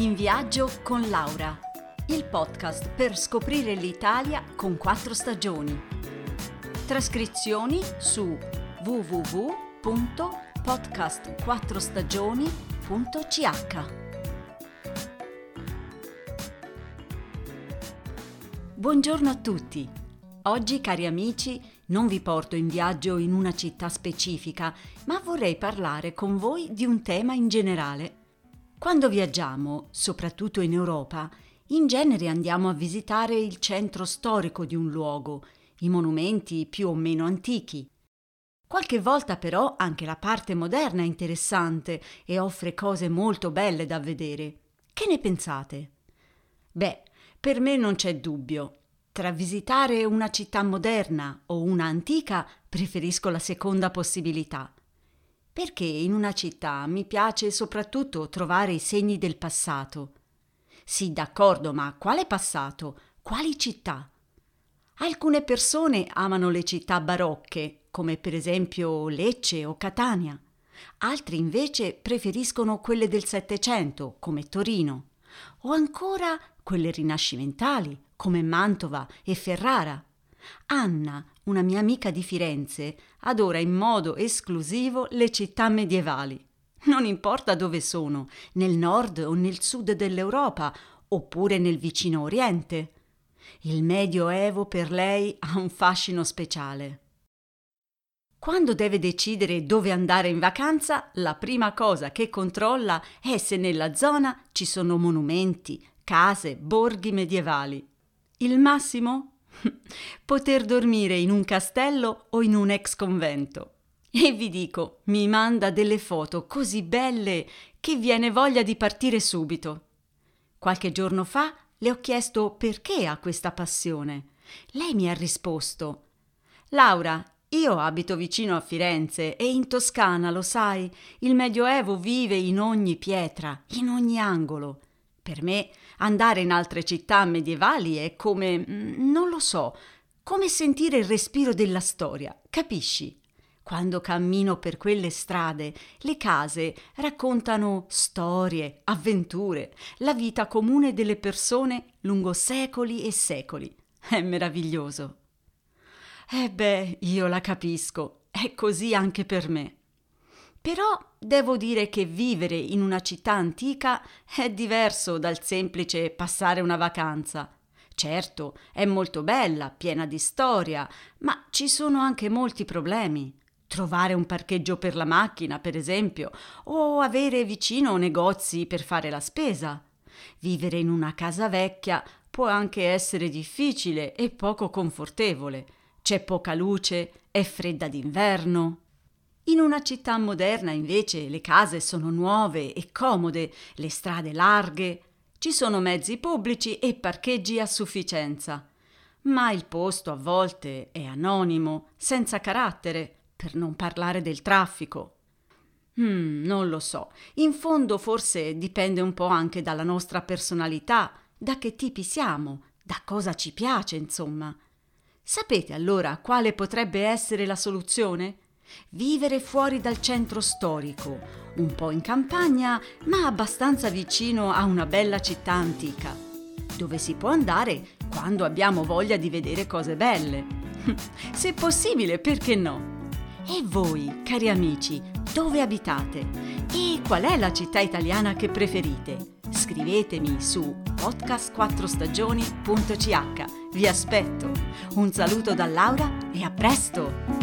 In viaggio con Laura, il podcast per scoprire l'Italia con quattro stagioni. Trascrizioni su www.podcastquattrostagioni.ch. Buongiorno a tutti. Oggi, cari amici, non vi porto in viaggio in una città specifica, ma vorrei parlare con voi di un tema in generale quando viaggiamo, soprattutto in Europa, in genere andiamo a visitare il centro storico di un luogo, i monumenti più o meno antichi. Qualche volta però anche la parte moderna è interessante e offre cose molto belle da vedere. Che ne pensate? Beh, per me non c'è dubbio. Tra visitare una città moderna o una antica preferisco la seconda possibilità perché in una città mi piace soprattutto trovare i segni del passato. Sì, d'accordo, ma quale passato? Quali città? Alcune persone amano le città barocche, come per esempio Lecce o Catania. Altri invece preferiscono quelle del Settecento, come Torino, o ancora quelle rinascimentali, come Mantova e Ferrara. Anna, una mia amica di Firenze, adora in modo esclusivo le città medievali. Non importa dove sono, nel nord o nel sud dell'Europa, oppure nel vicino Oriente. Il Medioevo per lei ha un fascino speciale. Quando deve decidere dove andare in vacanza, la prima cosa che controlla è se nella zona ci sono monumenti, case, borghi medievali. Il massimo poter dormire in un castello o in un ex convento. E vi dico, mi manda delle foto così belle che viene voglia di partire subito. Qualche giorno fa le ho chiesto perché ha questa passione. Lei mi ha risposto: Laura, io abito vicino a Firenze e in Toscana, lo sai, il Medioevo vive in ogni pietra, in ogni angolo. Per me andare in altre città medievali è come, mm, non lo so, come sentire il respiro della storia, capisci? Quando cammino per quelle strade, le case raccontano storie, avventure, la vita comune delle persone lungo secoli e secoli. È meraviglioso. Eh beh, io la capisco, è così anche per me. Però devo dire che vivere in una città antica è diverso dal semplice passare una vacanza. Certo, è molto bella, piena di storia, ma ci sono anche molti problemi. Trovare un parcheggio per la macchina, per esempio, o avere vicino negozi per fare la spesa. Vivere in una casa vecchia può anche essere difficile e poco confortevole. C'è poca luce, è fredda d'inverno. In una città moderna invece le case sono nuove e comode, le strade larghe, ci sono mezzi pubblici e parcheggi a sufficienza. Ma il posto a volte è anonimo, senza carattere, per non parlare del traffico. Hmm, non lo so. In fondo forse dipende un po' anche dalla nostra personalità, da che tipi siamo, da cosa ci piace, insomma. Sapete allora quale potrebbe essere la soluzione? Vivere fuori dal centro storico, un po' in campagna, ma abbastanza vicino a una bella città antica, dove si può andare quando abbiamo voglia di vedere cose belle. Se possibile, perché no? E voi, cari amici, dove abitate? E qual è la città italiana che preferite? Scrivetemi su podcast4stagioni.ch. Vi aspetto. Un saluto da Laura e a presto!